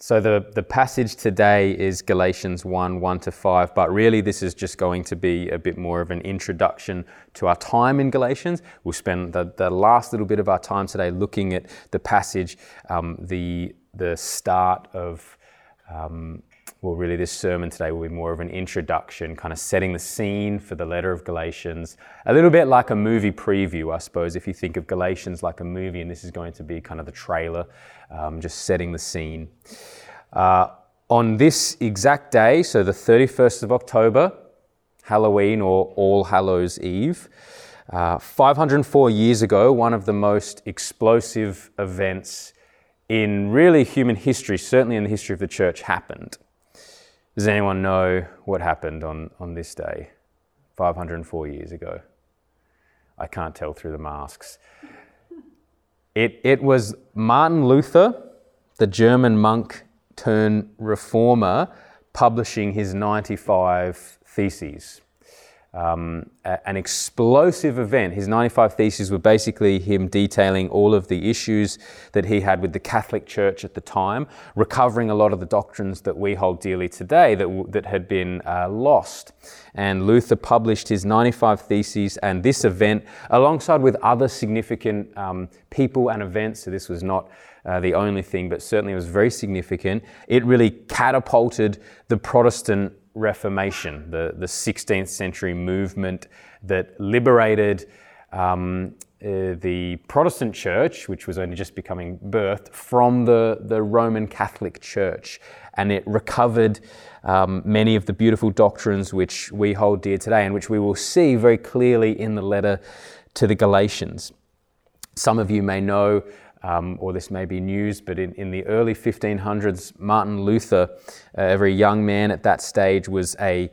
So the, the passage today is Galatians 1 1 to 5, but really this is just going to be a bit more of an introduction to our time in Galatians. We'll spend the, the last little bit of our time today looking at the passage, um, the, the start of um, well, really, this sermon today will be more of an introduction, kind of setting the scene for the letter of Galatians. A little bit like a movie preview, I suppose, if you think of Galatians like a movie, and this is going to be kind of the trailer, um, just setting the scene. Uh, on this exact day, so the 31st of October, Halloween or All Hallows Eve, uh, 504 years ago, one of the most explosive events in really human history, certainly in the history of the church, happened. Does anyone know what happened on, on this day, 504 years ago? I can't tell through the masks. It, it was Martin Luther, the German monk turned reformer, publishing his 95 Theses um, an explosive event. His 95 Theses were basically him detailing all of the issues that he had with the Catholic Church at the time, recovering a lot of the doctrines that we hold dearly today that, that had been uh, lost. And Luther published his 95 Theses and this event, alongside with other significant um, people and events. So this was not uh, the only thing, but certainly it was very significant. It really catapulted the Protestant Reformation, the, the 16th century movement that liberated um, uh, the Protestant church, which was only just becoming birthed, from the, the Roman Catholic Church. And it recovered um, many of the beautiful doctrines which we hold dear today and which we will see very clearly in the letter to the Galatians. Some of you may know um, or this may be news, but in, in the early 1500s, Martin Luther, uh, a very young man at that stage, was a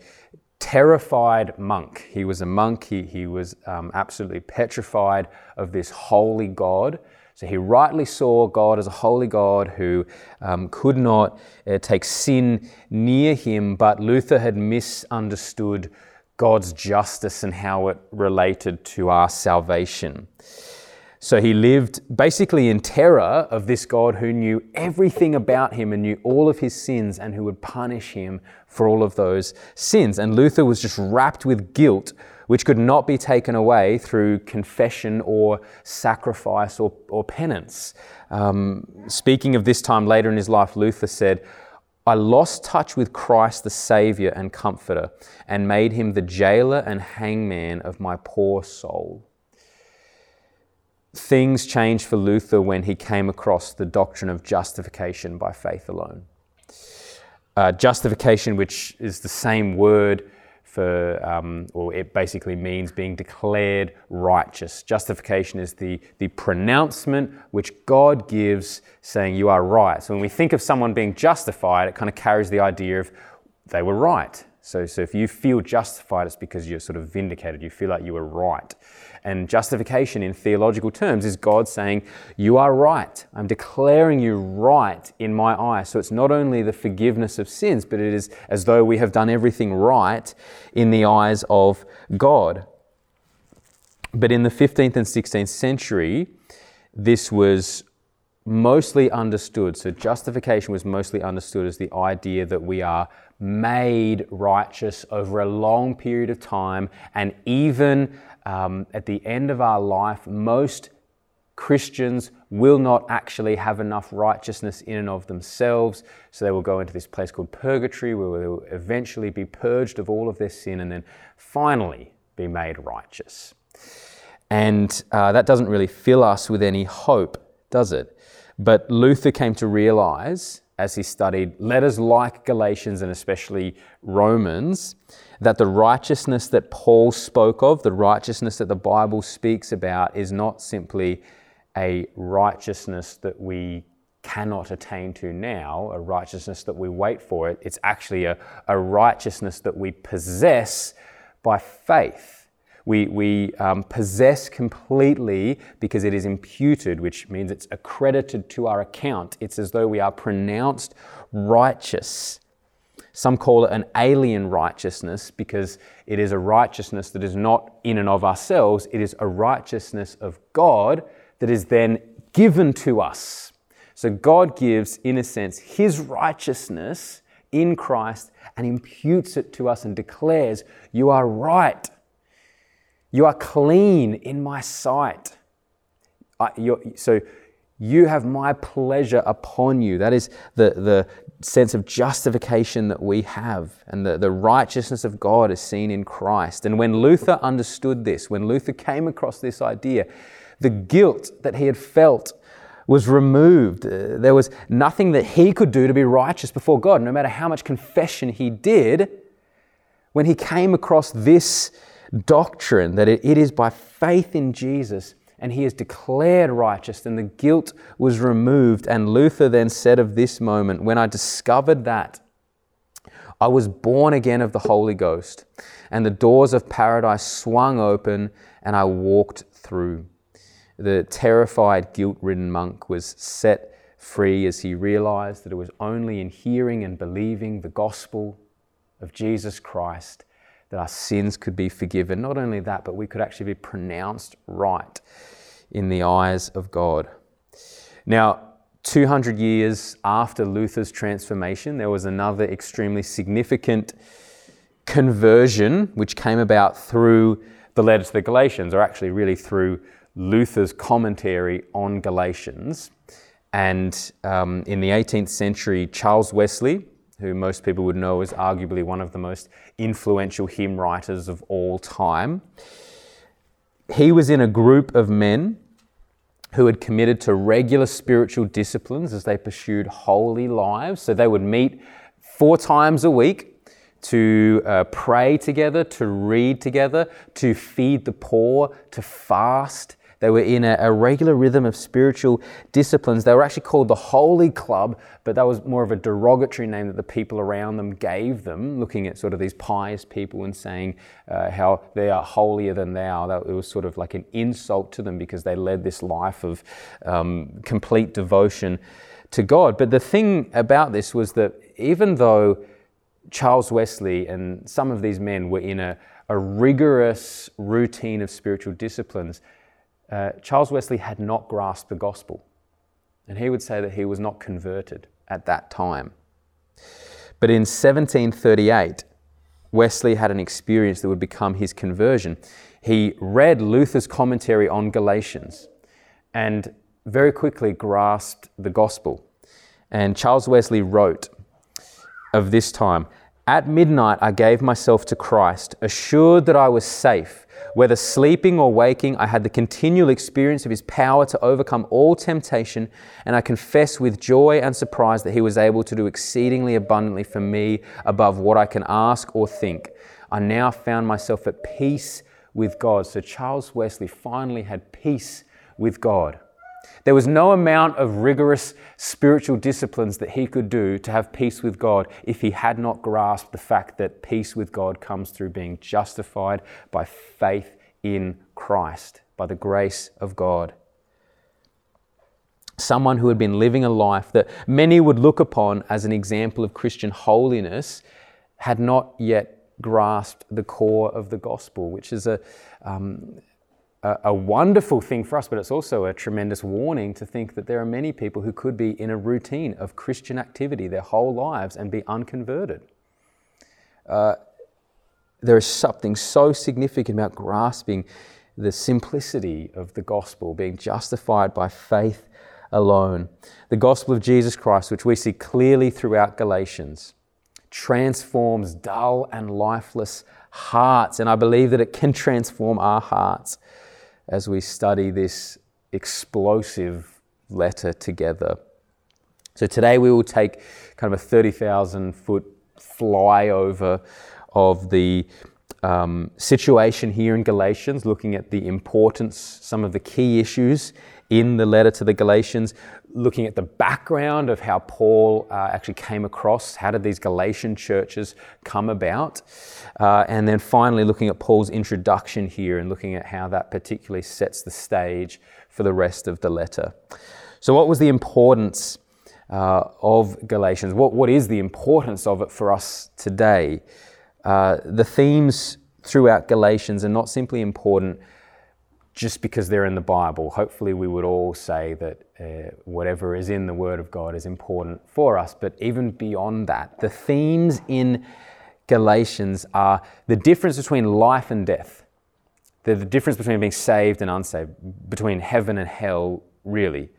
terrified monk. He was a monk, he, he was um, absolutely petrified of this holy God. So he rightly saw God as a holy God who um, could not uh, take sin near him, but Luther had misunderstood God's justice and how it related to our salvation. So he lived basically in terror of this God who knew everything about him and knew all of his sins and who would punish him for all of those sins. And Luther was just wrapped with guilt, which could not be taken away through confession or sacrifice or, or penance. Um, speaking of this time later in his life, Luther said, I lost touch with Christ the Savior and Comforter and made him the jailer and hangman of my poor soul things changed for Luther when he came across the doctrine of justification by faith alone. Uh, justification, which is the same word for, um, or it basically means being declared righteous. Justification is the, the pronouncement which God gives saying you are right. So when we think of someone being justified, it kind of carries the idea of they were right. So, so if you feel justified, it's because you're sort of vindicated. You feel like you were right. And justification in theological terms is God saying, You are right. I'm declaring you right in my eyes. So it's not only the forgiveness of sins, but it is as though we have done everything right in the eyes of God. But in the 15th and 16th century, this was mostly understood. So justification was mostly understood as the idea that we are made righteous over a long period of time and even um, at the end of our life, most Christians will not actually have enough righteousness in and of themselves. So they will go into this place called purgatory where they will eventually be purged of all of their sin and then finally be made righteous. And uh, that doesn't really fill us with any hope, does it? But Luther came to realize as he studied letters like Galatians and especially Romans, that the righteousness that Paul spoke of, the righteousness that the Bible speaks about, is not simply a righteousness that we cannot attain to now, a righteousness that we wait for it. It's actually a, a righteousness that we possess by faith we, we um, possess completely because it is imputed, which means it's accredited to our account. It's as though we are pronounced righteous. Some call it an alien righteousness because it is a righteousness that is not in and of ourselves, it is a righteousness of God that is then given to us. So God gives, in a sense, his righteousness in Christ and imputes it to us and declares, You are right. You are clean in my sight. I, so you have my pleasure upon you. That is the, the sense of justification that we have. And the, the righteousness of God is seen in Christ. And when Luther understood this, when Luther came across this idea, the guilt that he had felt was removed. Uh, there was nothing that he could do to be righteous before God, no matter how much confession he did. When he came across this doctrine that it, it is by faith in Jesus and he is declared righteous and the guilt was removed. And Luther then said of this moment, when I discovered that, I was born again of the Holy Ghost, and the doors of paradise swung open, and I walked through. The terrified, guilt ridden monk was set free as he realized that it was only in hearing and believing the gospel of Jesus Christ that our sins could be forgiven. Not only that, but we could actually be pronounced right in the eyes of God. Now, 200 years after Luther's transformation, there was another extremely significant conversion which came about through the letter to the Galatians, or actually, really through Luther's commentary on Galatians. And um, in the 18th century, Charles Wesley, who most people would know is arguably one of the most influential hymn writers of all time. He was in a group of men who had committed to regular spiritual disciplines as they pursued holy lives. So they would meet four times a week to uh, pray together, to read together, to feed the poor, to fast, they were in a, a, regular rhythm of spiritual disciplines. They were actually called the Holy Club, but that was more of a derogatory name that the people around them gave them, looking at sort of these pious people and saying uh, how they are holier than thou. That, it was sort of like an insult to them because they led this life of um, complete devotion to God. But the thing about this was that even though Charles Wesley and some of these men were in a, a rigorous routine of spiritual disciplines, uh, Charles Wesley had not grasped the gospel. And he would say that he was not converted at that time. But in 1738, Wesley had an experience that would become his conversion. He read Luther's commentary on Galatians and very quickly grasped the gospel. And Charles Wesley wrote of this time At midnight, I gave myself to Christ, assured that I was safe whether sleeping or waking, I had the continual experience of His power to overcome all temptation, and I confess with joy and surprise that He was able to do exceedingly abundantly for me above what I can ask or think. I now found myself at peace with God. So Charles Wesley finally had peace with God. There was no amount of rigorous spiritual disciplines that he could do to have peace with God if he had not grasped the fact that peace with God comes through being justified by faith in Christ, by the grace of God. Someone who had been living a life that many would look upon as an example of Christian holiness had not yet grasped the core of the gospel, which is a, um, a, a wonderful thing for us, but it's also a tremendous warning to think that there are many people who could be in a routine of Christian activity their whole lives and be unconverted. Uh, there is something so significant about grasping the simplicity of the gospel, being justified by faith alone. The gospel of Jesus Christ, which we see clearly throughout Galatians, transforms dull and lifeless hearts, and I believe that it can transform our hearts as we study this explosive letter together. So today we will take kind of a 30,000 foot flyover of the um, situation here in Galatians, looking at the importance, some of the key issues in the letter to the Galatians, looking at the background of how Paul uh, actually came across, how did these Galatian churches come about, uh, and then finally looking at Paul's introduction here and looking at how that particularly sets the stage for the rest of the letter. So, what was the importance uh, of Galatians? What, what is the importance of it for us today? Uh, the themes throughout Galatians are not simply important just because they're in the Bible. Hopefully, we would all say that uh, whatever is in the Word of God is important for us. But even beyond that, the themes in Galatians are the difference between life and death. They're the difference between being saved and unsaved, between heaven and hell, really.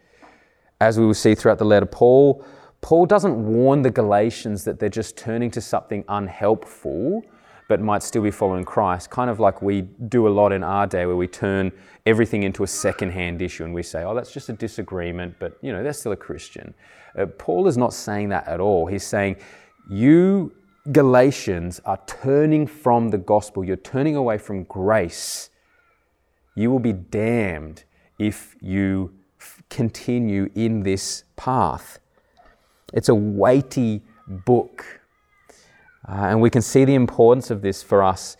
As we will see throughout the letter, Paul, Paul doesn't warn the Galatians that they're just turning to something unhelpful but might still be following Christ, kind of like we do a lot in our day where we turn everything into a second-hand issue and we say, oh, that's just a disagreement, but you know, they're still a Christian. Uh, Paul is not saying that at all. He's saying, you Galatians are turning from the gospel, you're turning away from grace. You will be damned if you f- continue in this path. It's a weighty book. Uh, and we can see the importance of this for us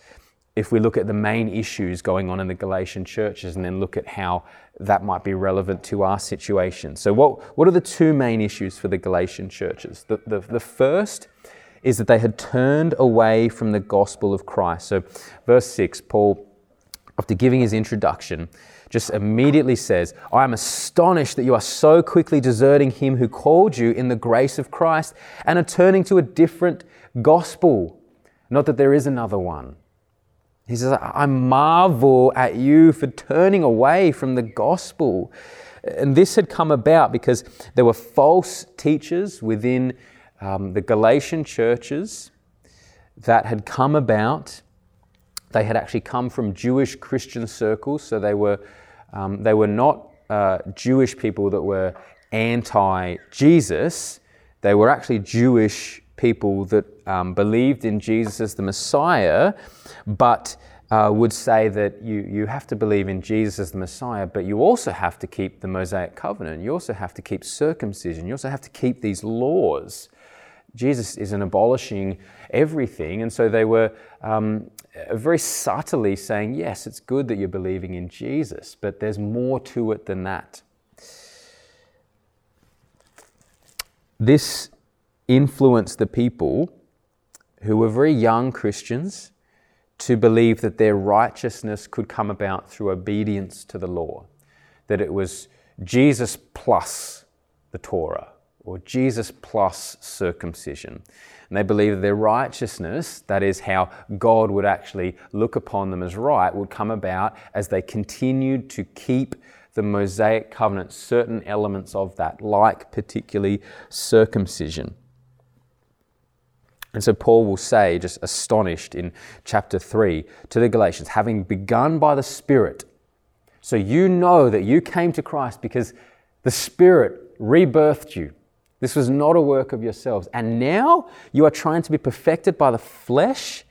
if we look at the main issues going on in the Galatian churches and then look at how that might be relevant to our situation. So, what, what are the two main issues for the Galatian churches? The, the, the first is that they had turned away from the gospel of Christ. So, verse 6, Paul, after giving his introduction, just immediately says, I am astonished that you are so quickly deserting him who called you in the grace of Christ and are turning to a different gospel. Not that there is another one. He says, I marvel at you for turning away from the gospel. And this had come about because there were false teachers within um, the Galatian churches that had come about. They had actually come from Jewish Christian circles, so they were, um, they were not uh, Jewish people that were anti Jesus. They were actually Jewish people that um, believed in Jesus as the Messiah, but uh, would say that you, you have to believe in Jesus as the Messiah, but you also have to keep the Mosaic covenant. You also have to keep circumcision. You also have to keep these laws. Jesus isn't abolishing everything. And so they were um, very subtly saying, yes, it's good that you're believing in Jesus, but there's more to it than that. This influenced the people who were very young Christians to believe that their righteousness could come about through obedience to the law, that it was Jesus plus the Torah or Jesus plus circumcision. And they believed that their righteousness, that is how God would actually look upon them as right, would come about as they continued to keep the Mosaic covenant, certain elements of that, like particularly circumcision. And so Paul will say, just astonished in chapter 3 to the Galatians, having begun by the Spirit. So you know that you came to Christ because the Spirit rebirthed you. This was not a work of yourselves. And now you are trying to be perfected by the flesh.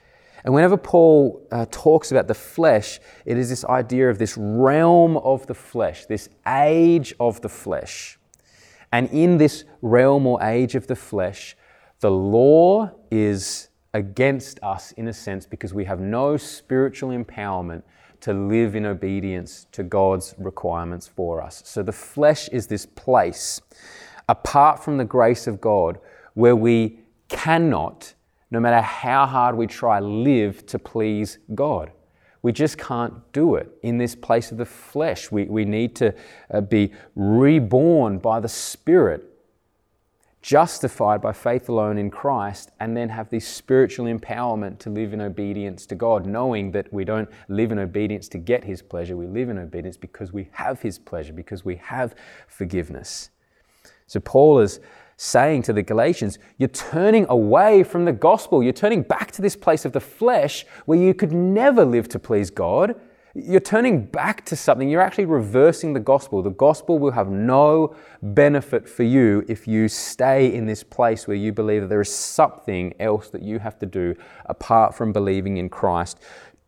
And whenever Paul uh, talks about the flesh, it is this idea of this realm of the flesh, this age of the flesh. And in this realm or age of the flesh, the law is against us in a sense because we have no spiritual empowerment to live in obedience to God's requirements for us. So the flesh is this place apart from the grace of God where we cannot, no matter how hard we try, live to please God. We just can't do it in this place of the flesh. We, we need to uh, be reborn by the Spirit justified by faith alone in Christ, and then have this spiritual empowerment to live in obedience to God, knowing that we don't live in obedience to get His pleasure, we live in obedience because we have His pleasure, because we have forgiveness. So, Paul is saying to the Galatians, You're turning away from the gospel. You're turning back to this place of the flesh where you could never live to please God. You're turning back to something. You're actually reversing the gospel. The gospel will have no benefit for you if you stay in this place where you believe that there is something else that you have to do apart from believing in Christ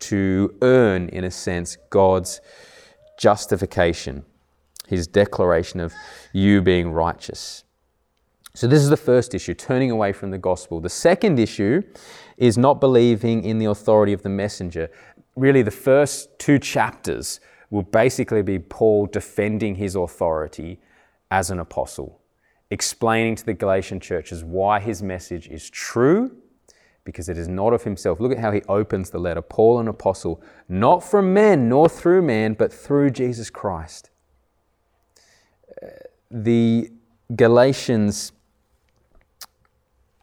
to earn, in a sense, God's justification, his declaration of you being righteous. So, this is the first issue, turning away from the gospel. The second issue is not believing in the authority of the messenger really the first two chapters will basically be Paul defending his authority as an apostle, explaining to the Galatian churches why his message is true because it is not of himself. Look at how he opens the letter Paul, an apostle, not from men nor through man, but through Jesus Christ. Uh, the Galatians,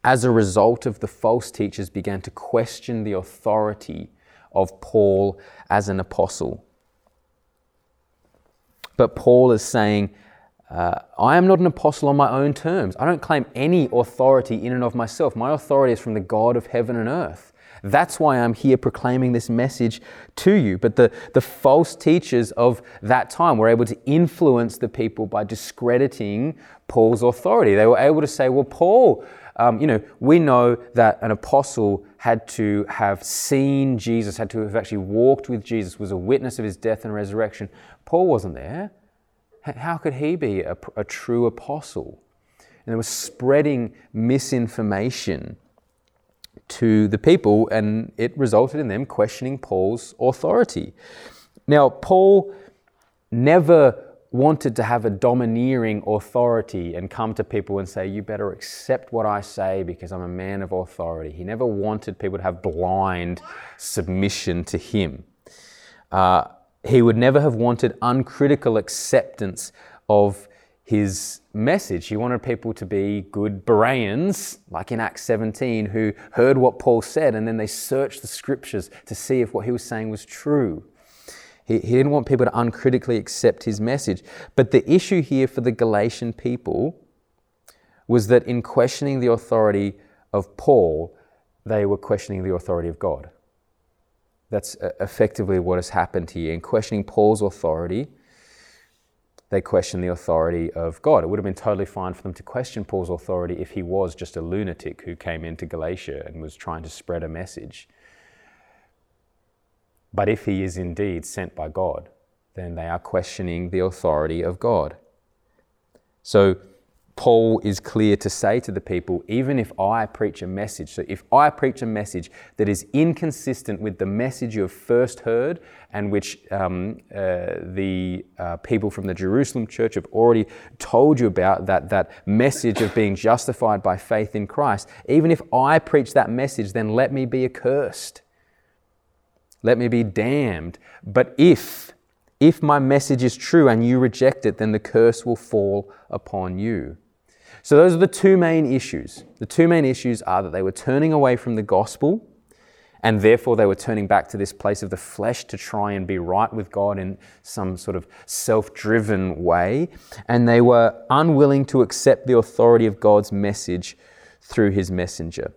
as a result of the false teachers, began to question the authority of Paul as an apostle. But Paul is saying, uh, I am not an apostle on my own terms. I don't claim any authority in and of myself. My authority is from the God of heaven and earth. That's why I'm here proclaiming this message to you. But the, the false teachers of that time were able to influence the people by discrediting Paul's authority. They were able to say, well, Paul, um, you know, we know that an apostle had to have seen Jesus, had to have actually walked with Jesus, was a witness of his death and resurrection. Paul wasn't there. How could he be a, a true apostle? And they were spreading misinformation to the people, and it resulted in them questioning Paul's authority. Now, Paul never wanted to have a domineering authority and come to people and say, You better accept what I say because I'm a man of authority. He never wanted people to have blind submission to him. Uh, he would never have wanted uncritical acceptance of his message. He wanted people to be good Bereans, like in Acts 17, who heard what Paul said and then they searched the scriptures to see if what he was saying was true. He, he didn't want people to uncritically accept his message. But the issue here for the Galatian people was that in questioning the authority of Paul, they were questioning the authority of God. That's uh, effectively what has happened here. In questioning Paul's authority, they question the authority of God. It would have been totally fine for them to question Paul's authority if he was just a lunatic who came into Galatia and was trying to spread a message. But if he is indeed sent by God, then they are questioning the authority of God. So, Paul is clear to say to the people, even if I preach a message, so if I preach a message that is inconsistent with the message you have first heard and which um, uh, the uh, people from the Jerusalem church have already told you about, that, that message of being justified by faith in Christ, even if I preach that message, then let me be accursed. Let me be damned. But if, if my message is true and you reject it, then the curse will fall upon you. So, those are the two main issues. The two main issues are that they were turning away from the gospel, and therefore they were turning back to this place of the flesh to try and be right with God in some sort of self driven way. And they were unwilling to accept the authority of God's message through his messenger.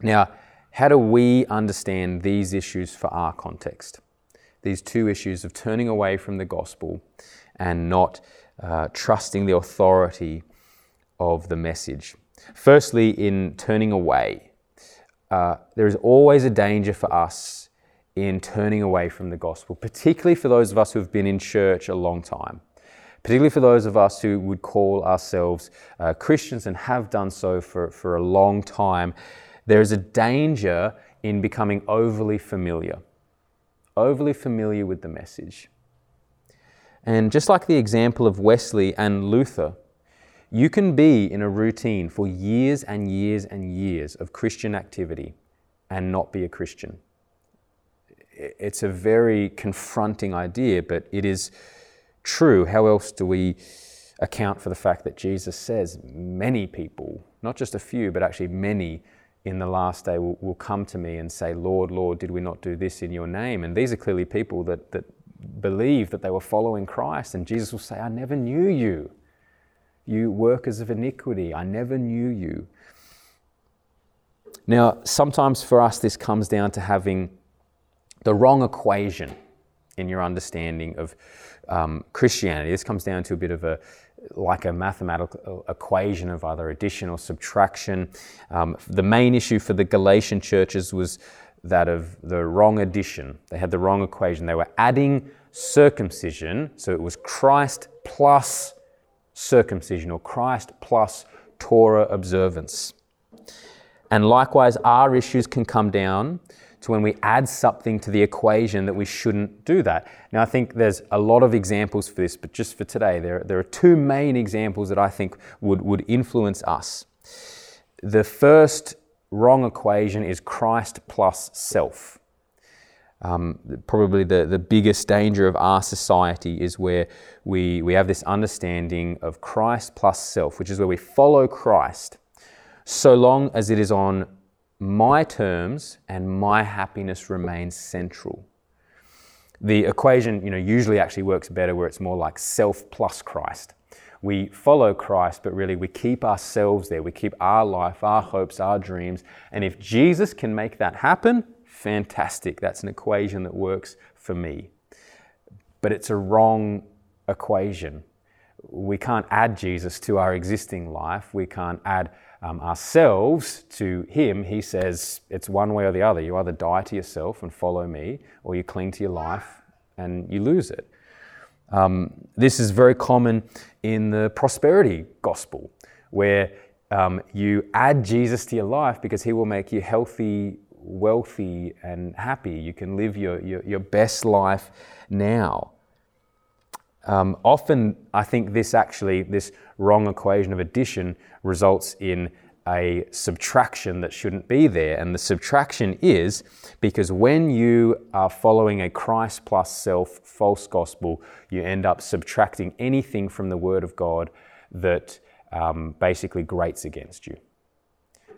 Now, how do we understand these issues for our context? These two issues of turning away from the gospel and not uh, trusting the authority of the message. Firstly, in turning away, uh, there is always a danger for us in turning away from the gospel, particularly for those of us who have been in church a long time, particularly for those of us who would call ourselves uh, Christians and have done so for, for a long time. There is a danger in becoming overly familiar, overly familiar with the message. And just like the example of Wesley and Luther, you can be in a routine for years and years and years of Christian activity and not be a Christian. It's a very confronting idea, but it is true. How else do we account for the fact that Jesus says many people, not just a few, but actually many in the last day will, will come to me and say, Lord, Lord, did we not do this in your name? And these are clearly people that, that believe that they were following Christ, and Jesus will say, I never knew you you workers of iniquity. I never knew you. Now, sometimes for us, this comes down to having the wrong equation in your understanding of um, Christianity. This comes down to a bit of a like a mathematical equation of either addition or subtraction. Um, the main issue for the Galatian churches was that of the wrong addition. They had the wrong equation. They were adding circumcision, so it was Christ plus circumcision or Christ plus Torah observance. And likewise, our issues can come down to when we add something to the equation that we shouldn't do that. Now, I think there's a lot of examples for this, but just for today, there, there are two main examples that I think would, would influence us. The first wrong equation is Christ plus self. Um, probably the, the biggest danger of our society is where we, we have this understanding of Christ plus self, which is where we follow Christ so long as it is on my terms and my happiness remains central. The equation, you know, usually actually works better where it's more like self plus Christ. We follow Christ, but really we keep ourselves there. We keep our life, our hopes, our dreams. And if Jesus can make that happen, fantastic. That's an equation that works for me. But it's a wrong equation. We can't add Jesus to our existing life. We can't add um, ourselves to Him. He says it's one way or the other. You either die to yourself and follow me, or you cling to your life and you lose it. Um, this is very common in the prosperity gospel, where um, you add Jesus to your life because He will make you healthy, wealthy and happy. You can live your, your, your best life now. Um, often, I think this actually, this wrong equation of addition results in a subtraction that shouldn't be there. And the subtraction is because when you are following a Christ plus self false gospel, you end up subtracting anything from the Word of God that um, basically grates against you.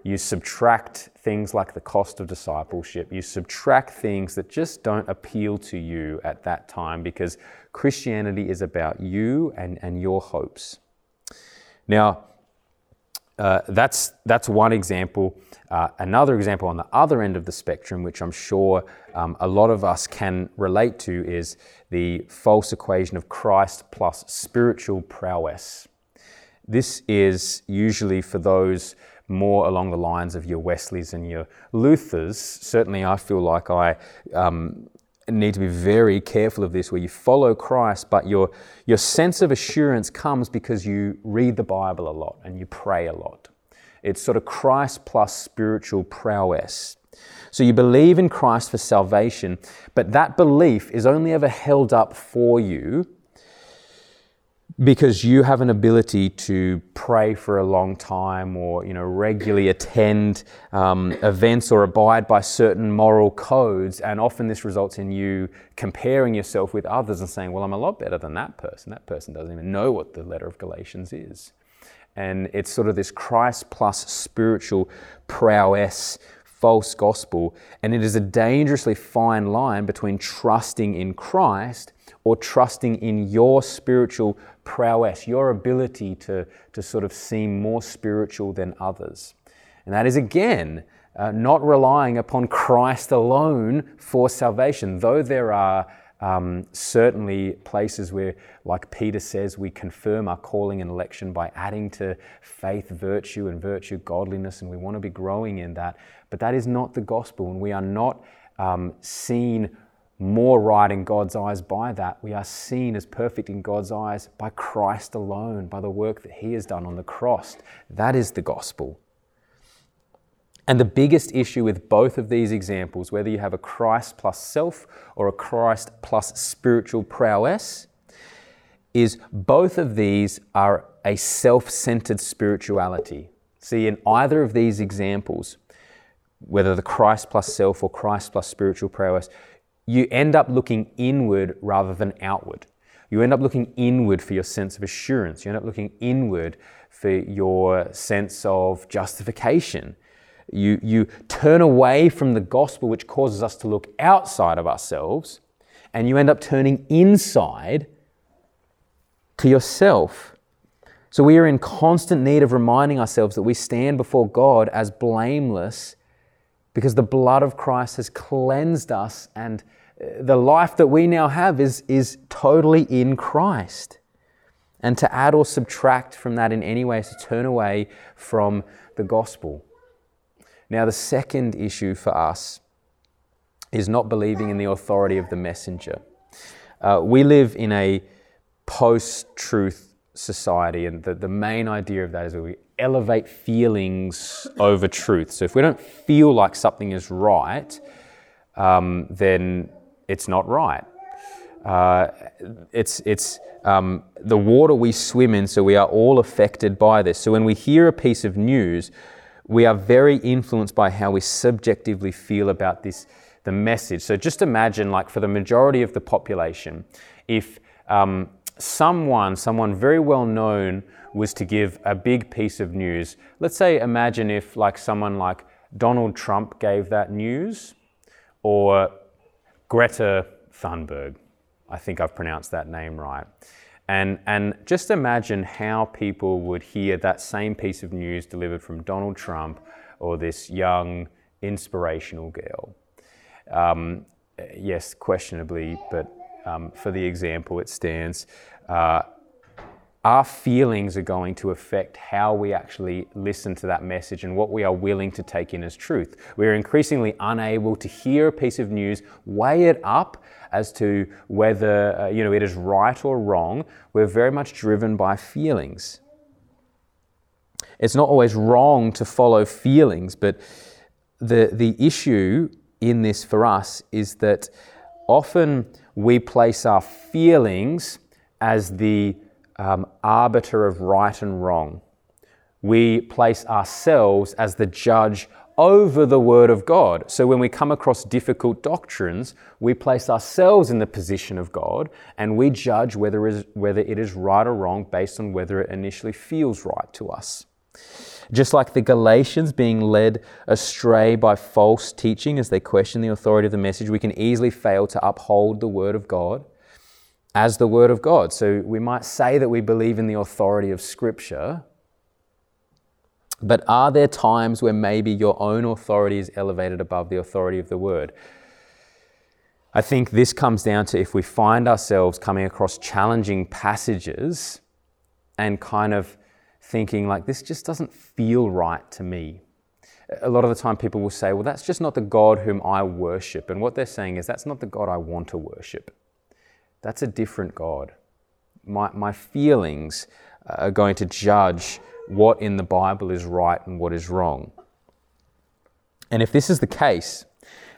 You subtract things like the cost of discipleship. You subtract things that just don't appeal to you at that time because Christianity is about you and, and your hopes. Now, uh, that's, that's one example. Uh, another example on the other end of the spectrum, which I'm sure um, a lot of us can relate to, is the false equation of Christ plus spiritual prowess. This is usually for those more along the lines of your Wesleys and your Luthers. Certainly, I feel like I um, need to be very careful of this, where you follow Christ, but your, your sense of assurance comes because you read the Bible a lot and you pray a lot. It's sort of Christ plus spiritual prowess. So you believe in Christ for salvation, but that belief is only ever held up for you because you have an ability to pray for a long time or you know regularly attend um, events or abide by certain moral codes and often this results in you comparing yourself with others and saying well i'm a lot better than that person. That person doesn't even know what the letter of galatians is. And it's sort of this christ plus spiritual prowess false gospel and it is a dangerously fine line between trusting in christ or trusting in your spiritual prowess, your ability to, to sort of seem more spiritual than others. And that is again uh, not relying upon Christ alone for salvation, though there are um, certainly places where, like Peter says, we confirm our calling and election by adding to faith virtue and virtue godliness, and we want to be growing in that. But that is not the gospel, and we are not um, seen more right in God's eyes by that. We are seen as perfect in God's eyes by Christ alone, by the work that He has done on the cross. That is the gospel. And the biggest issue with both of these examples, whether you have a Christ plus self or a Christ plus spiritual prowess, is both of these are a self centered spirituality. See, in either of these examples, whether the Christ plus self or Christ plus spiritual prowess, you end up looking inward rather than outward. You end up looking inward for your sense of assurance. You end up looking inward for your sense of justification. You, you turn away from the gospel, which causes us to look outside of ourselves, and you end up turning inside to yourself. So we are in constant need of reminding ourselves that we stand before God as blameless because the blood of Christ has cleansed us and the life that we now have is, is totally in Christ. And to add or subtract from that in any way is to turn away from the gospel. Now, the second issue for us is not believing in the authority of the messenger. Uh, we live in a post truth society, and the, the main idea of that is that we elevate feelings over truth. So if we don't feel like something is right, um, then it's not right. Uh, it's it's um, the water we swim in, so we are all affected by this. So when we hear a piece of news, we are very influenced by how we subjectively feel about this, the message. So just imagine, like for the majority of the population, if um, someone, someone very well known, was to give a big piece of news. Let's say, imagine if like someone like Donald Trump gave that news, or Greta Thunberg. I think I've pronounced that name right. And, and just imagine how people would hear that same piece of news delivered from Donald Trump or this young, inspirational girl. Um, yes, questionably, but um, for the example, it stands. Uh, our feelings are going to affect how we actually listen to that message and what we are willing to take in as truth. We're increasingly unable to hear a piece of news, weigh it up as to whether uh, you know it is right or wrong. We're very much driven by feelings. It's not always wrong to follow feelings, but the the issue in this for us is that often we place our feelings as the um, arbiter of right and wrong. We place ourselves as the judge over the Word of God. So when we come across difficult doctrines, we place ourselves in the position of God and we judge whether it is, whether it is right or wrong based on whether it initially feels right to us. Just like the Galatians being led astray by false teaching as they question the authority of the message, we can easily fail to uphold the Word of God as the Word of God. So we might say that we believe in the authority of Scripture, but are there times where maybe your own authority is elevated above the authority of the Word? I think this comes down to if we find ourselves coming across challenging passages and kind of thinking, like, this just doesn't feel right to me. A lot of the time, people will say, well, that's just not the God whom I worship. And what they're saying is, that's not the God I want to worship. That's a different God. My, my feelings uh, are going to judge what in the Bible is right and what is wrong. And if this is the case,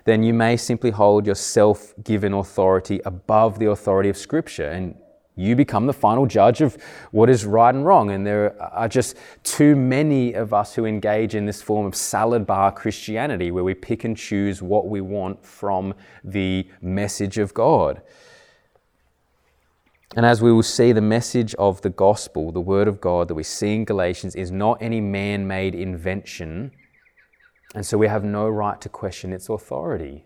then you may simply hold your self given authority above the authority of Scripture, and you become the final judge of what is right and wrong. And there are just too many of us who engage in this form of salad bar Christianity, where we pick and choose what we want from the message of God. And as we will see, the message of the gospel, the word of God that we see in Galatians, is not any man made invention. And so we have no right to question its authority.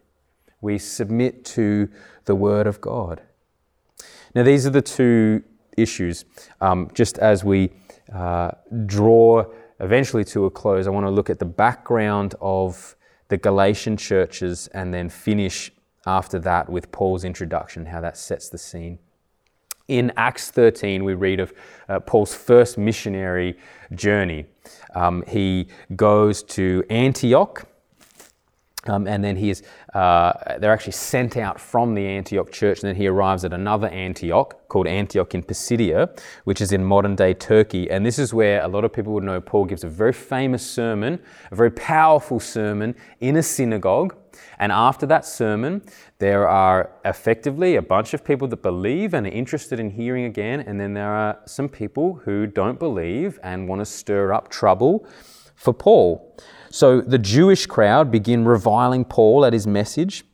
We submit to the word of God. Now, these are the two issues. Um, just as we uh, draw eventually to a close, I want to look at the background of the Galatian churches and then finish after that with Paul's introduction, how that sets the scene. In Acts 13, we read of uh, Paul's first missionary journey. Um, he goes to Antioch, um, and then he is, uh, they're actually sent out from the Antioch church, and then he arrives at another Antioch called Antioch in Pisidia, which is in modern day Turkey. And this is where a lot of people would know Paul gives a very famous sermon, a very powerful sermon in a synagogue. And after that sermon, there are effectively a bunch of people that believe and are interested in hearing again, and then there are some people who don't believe and want to stir up trouble for Paul. So the Jewish crowd begin reviling Paul at his message.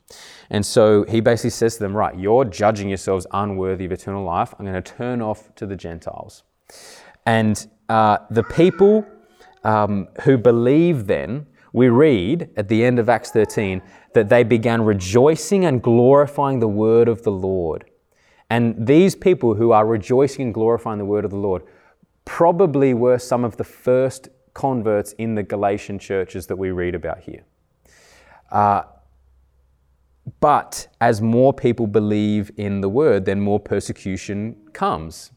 And so he basically says to them, Right, you're judging yourselves unworthy of eternal life. I'm going to turn off to the Gentiles. And uh, the people um, who believe then we read at the end of Acts 13 that they began rejoicing and glorifying the word of the Lord. And these people who are rejoicing and glorifying the word of the Lord probably were some of the first converts in the Galatian churches that we read about here. Uh, but as more people believe in the word, then more persecution comes.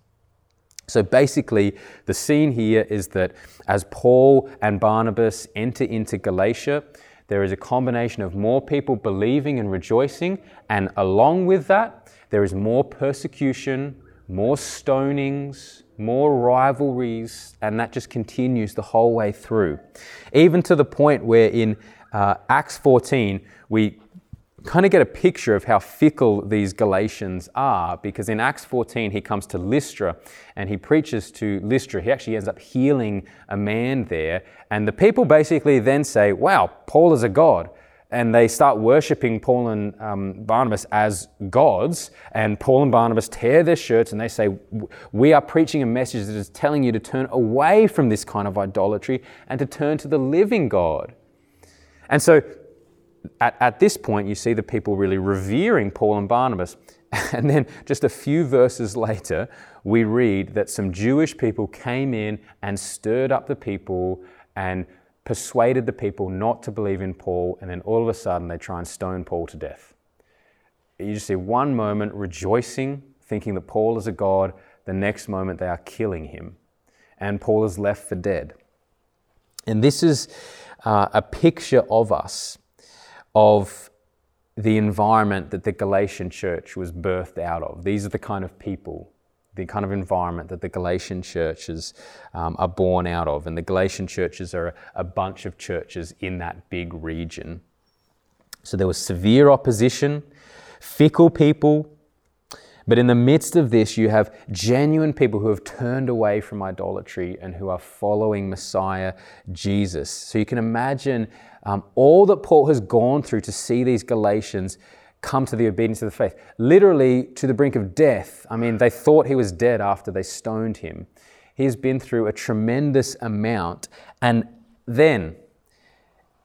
So basically, the scene here is that as Paul and Barnabas enter into Galatia, there is a combination of more people believing and rejoicing, and along with that, there is more persecution, more stonings, more rivalries, and that just continues the whole way through. Even to the point where in uh, Acts 14, we kind of get a picture of how fickle these Galatians are because in Acts 14 he comes to Lystra and he preaches to Lystra. He actually ends up healing a man there. And the people basically then say, Wow, Paul is a God. And they start worshipping Paul and um, Barnabas as gods. And Paul and Barnabas tear their shirts and they say, We are preaching a message that is telling you to turn away from this kind of idolatry and to turn to the living God. And so at, at this point, you see the people really revering Paul and Barnabas. And then just a few verses later, we read that some Jewish people came in and stirred up the people and persuaded the people not to believe in Paul. And then all of a sudden, they try and stone Paul to death. You just see one moment rejoicing, thinking that Paul is a god. The next moment, they are killing him. And Paul is left for dead. And this is uh, a picture of us of the environment that the Galatian church was birthed out of. These are the kind of people, the kind of environment that the Galatian churches um, are born out of. And the Galatian churches are a bunch of churches in that big region. So there was severe opposition, fickle people, but in the midst of this, you have genuine people who have turned away from idolatry and who are following Messiah Jesus. So you can imagine um, all that Paul has gone through to see these Galatians come to the obedience of the faith, literally to the brink of death. I mean, they thought he was dead after they stoned him. He's been through a tremendous amount. And then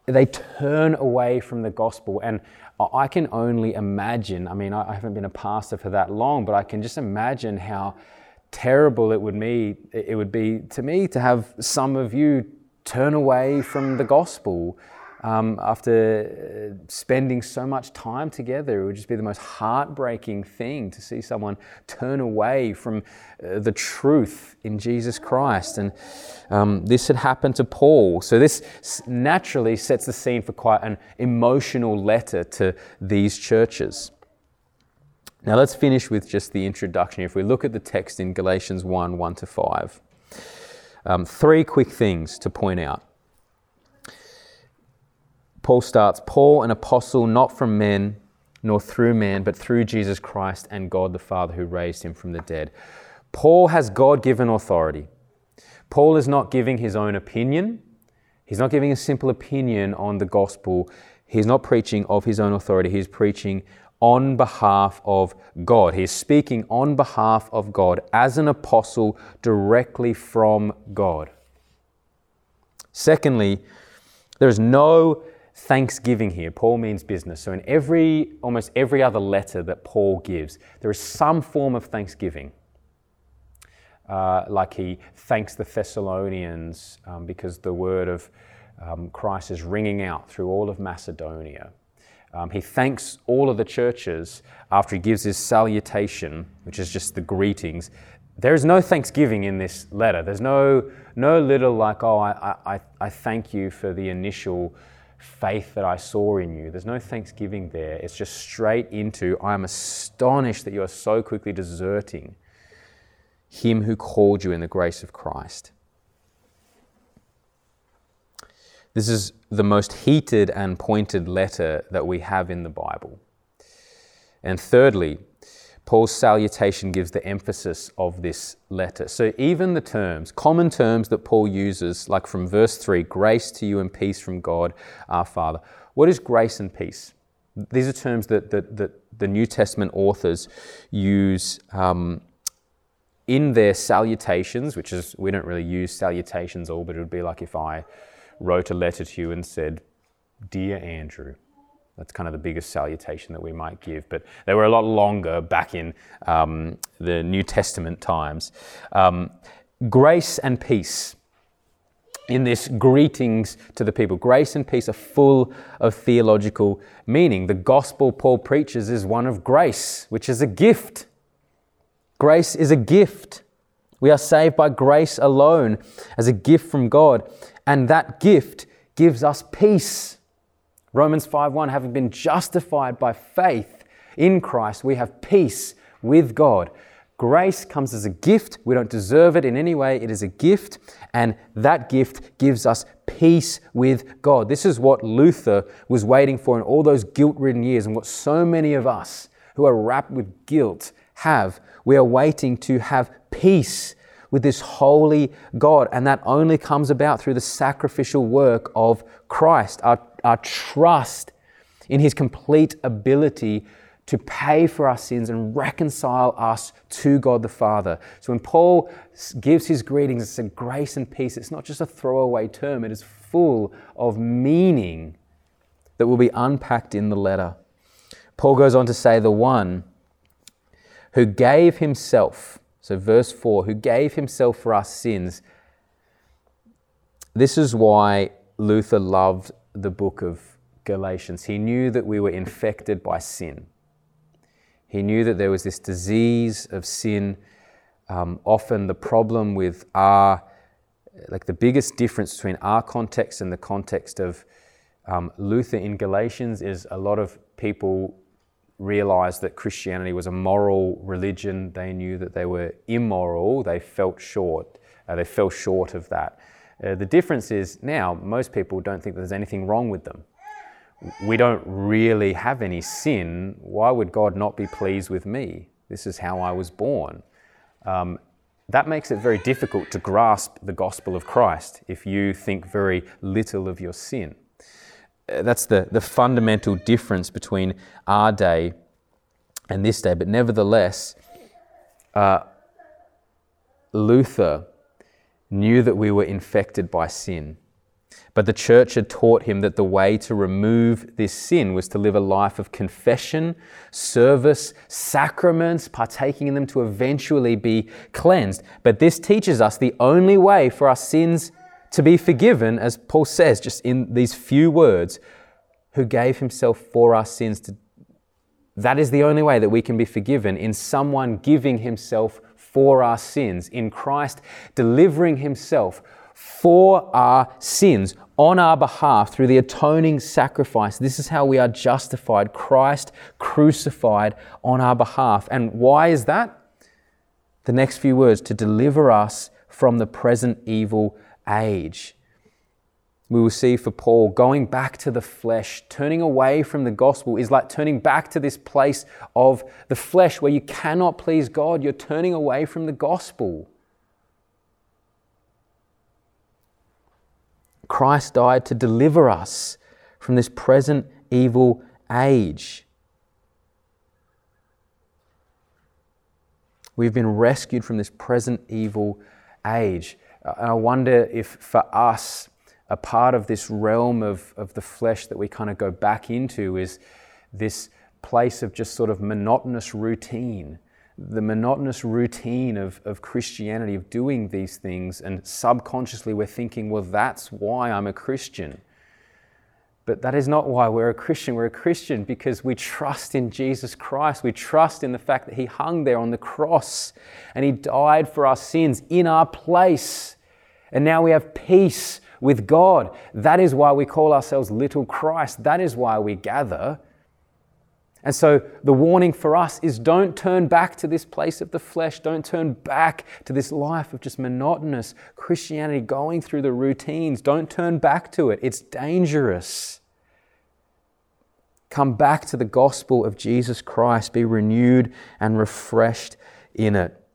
they turn away from the gospel. And I can only imagine, I mean, I haven't been a pastor for that long, but I can just imagine how terrible it would be, it would be to me to have some of you turn away from the gospel um, after uh, spending so much time together. It would just be the most heartbreaking thing to see someone turn away from uh, the truth in Jesus Christ. And um, this had happened to Paul. So, this naturally sets the scene for quite an emotional letter to these churches. Now, let's finish with just the introduction. If we look at the text in Galatians 1 1 to 5, um, three quick things to point out. Paul starts Paul, an apostle, not from men, nor through man, but through Jesus Christ and God the Father who raised him from the dead. Paul has God given authority. Paul is not giving his own opinion. He's not giving a simple opinion on the gospel. He's not preaching of his own authority. He's preaching on behalf of God. He's speaking on behalf of God as an apostle directly from God. Secondly, there's no thanksgiving here. Paul means business. So in every almost every other letter that Paul gives, there is some form of thanksgiving. Uh, like he thanks the Thessalonians um, because the word of um, Christ is ringing out through all of Macedonia. Um, he thanks all of the churches after he gives his salutation, which is just the greetings. There is no thanksgiving in this letter. There's no, no little like, oh, I, I, I thank you for the initial faith that I saw in you. There's no thanksgiving there. It's just straight into, I am astonished that you are so quickly deserting him who called you in the grace of Christ. This is the most heated and pointed letter that we have in the Bible. And thirdly, Paul's salutation gives the emphasis of this letter. So, even the terms, common terms that Paul uses, like from verse 3, grace to you and peace from God our Father. What is grace and peace? These are terms that, that, that the New Testament authors use um, in their salutations, which is, we don't really use salutations all, but it would be like if I wrote a letter to you and said, Dear Andrew, that's kind of the biggest salutation that we might give. But they were a lot longer back in um, the New Testament times. Um, grace and peace. In this greetings to the people, grace and peace are full of theological meaning. The gospel Paul preaches is one of grace, which is a gift. Grace is a gift. We are saved by grace alone as a gift from God, and that gift gives us peace. Romans 5:1 having been justified by faith in Christ, we have peace with God. Grace comes as a gift. We don't deserve it in any way. It is a gift, and that gift gives us peace with God. This is what Luther was waiting for in all those guilt ridden years, and what so many of us who are wrapped with guilt have. We are waiting to have peace with this holy God, and that only comes about through the sacrificial work of Christ. Our, our trust in His complete ability to pay for our sins and reconcile us to God the Father. So when Paul gives his greetings, it's a grace and peace. It's not just a throwaway term, it is full of meaning that will be unpacked in the letter. Paul goes on to say, the one who gave himself, so verse 4, who gave himself for our sins. This is why Luther loved the book of Galatians. He knew that we were infected by sin. He knew that there was this disease of sin. Um, often the problem with our, like the biggest difference between our context and the context of um, Luther in Galatians is a lot of people realized that Christianity was a moral religion. They knew that they were immoral. They felt short. Uh, they fell short of that. Uh, the difference is now most people don't think there's anything wrong with them we don't really have any sin, why would God not be pleased with me? This is how I was born. Um, that makes it very difficult to grasp the gospel of Christ if you think very little of your sin. Uh, that's the, the fundamental difference between our day and this day. But nevertheless, uh, Luther knew that we were infected by sin. But the church had taught him that the way to remove this sin was to live a life of confession, service, sacraments, partaking in them to eventually be cleansed. But this teaches us the only way for our sins to be forgiven, as Paul says just in these few words, who gave himself for our sins to that is the only way that we can be forgiven in someone giving himself for our sins, in Christ delivering himself for our sins on our behalf through the atoning sacrifice. This is how we are justified. Christ crucified on our behalf. And why is that? The next few words to deliver us from the present evil age. We will see for Paul, going back to the flesh, turning away from the gospel is like turning back to this place of the flesh where you cannot please God. You're turning away from the gospel. Christ died to deliver us from this present evil age. We've been rescued from this present evil age. And I wonder if for us, a part of this realm of, of the flesh that we kind of go back into is this place of just sort of monotonous routine the monotonous routine of, of Christianity, of doing these things, and subconsciously we're thinking, well, that's why I'm a Christian. But that is not why we're a Christian. We're a Christian because we trust in Jesus Christ. We trust in the fact that He hung there on the cross and He died for our sins in our place. And now we have peace with God. That is why we call ourselves little Christ. That is why we gather. And so the warning for us is don't turn back to this place of the flesh. Don't turn back to this life of just monotonous Christianity, going through the routines. Don't turn back to it. It's dangerous. Come back to the gospel of Jesus Christ. Be renewed and refreshed in it.